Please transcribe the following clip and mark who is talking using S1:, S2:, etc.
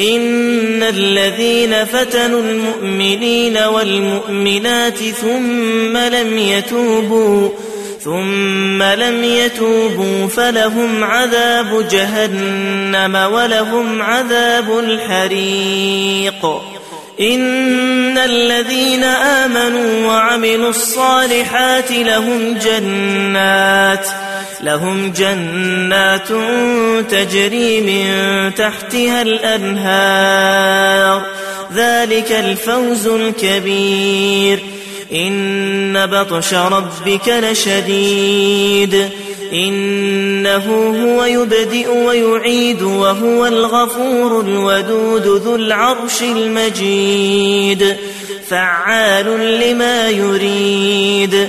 S1: إن الذين فتنوا المؤمنين والمؤمنات ثم لم يتوبوا ثم لم يتوبوا فلهم عذاب جهنم ولهم عذاب الحريق. إن الذين آمنوا وعملوا الصالحات لهم جنات لهم جنات تجري من تحتها الأنهار. ذلك الفوز الكبير. إن بطش ربك لشديد. إنه هو يبدئ ويعيد وهو الغفور الودود ذو العرش المجيد. فعال لما يريد.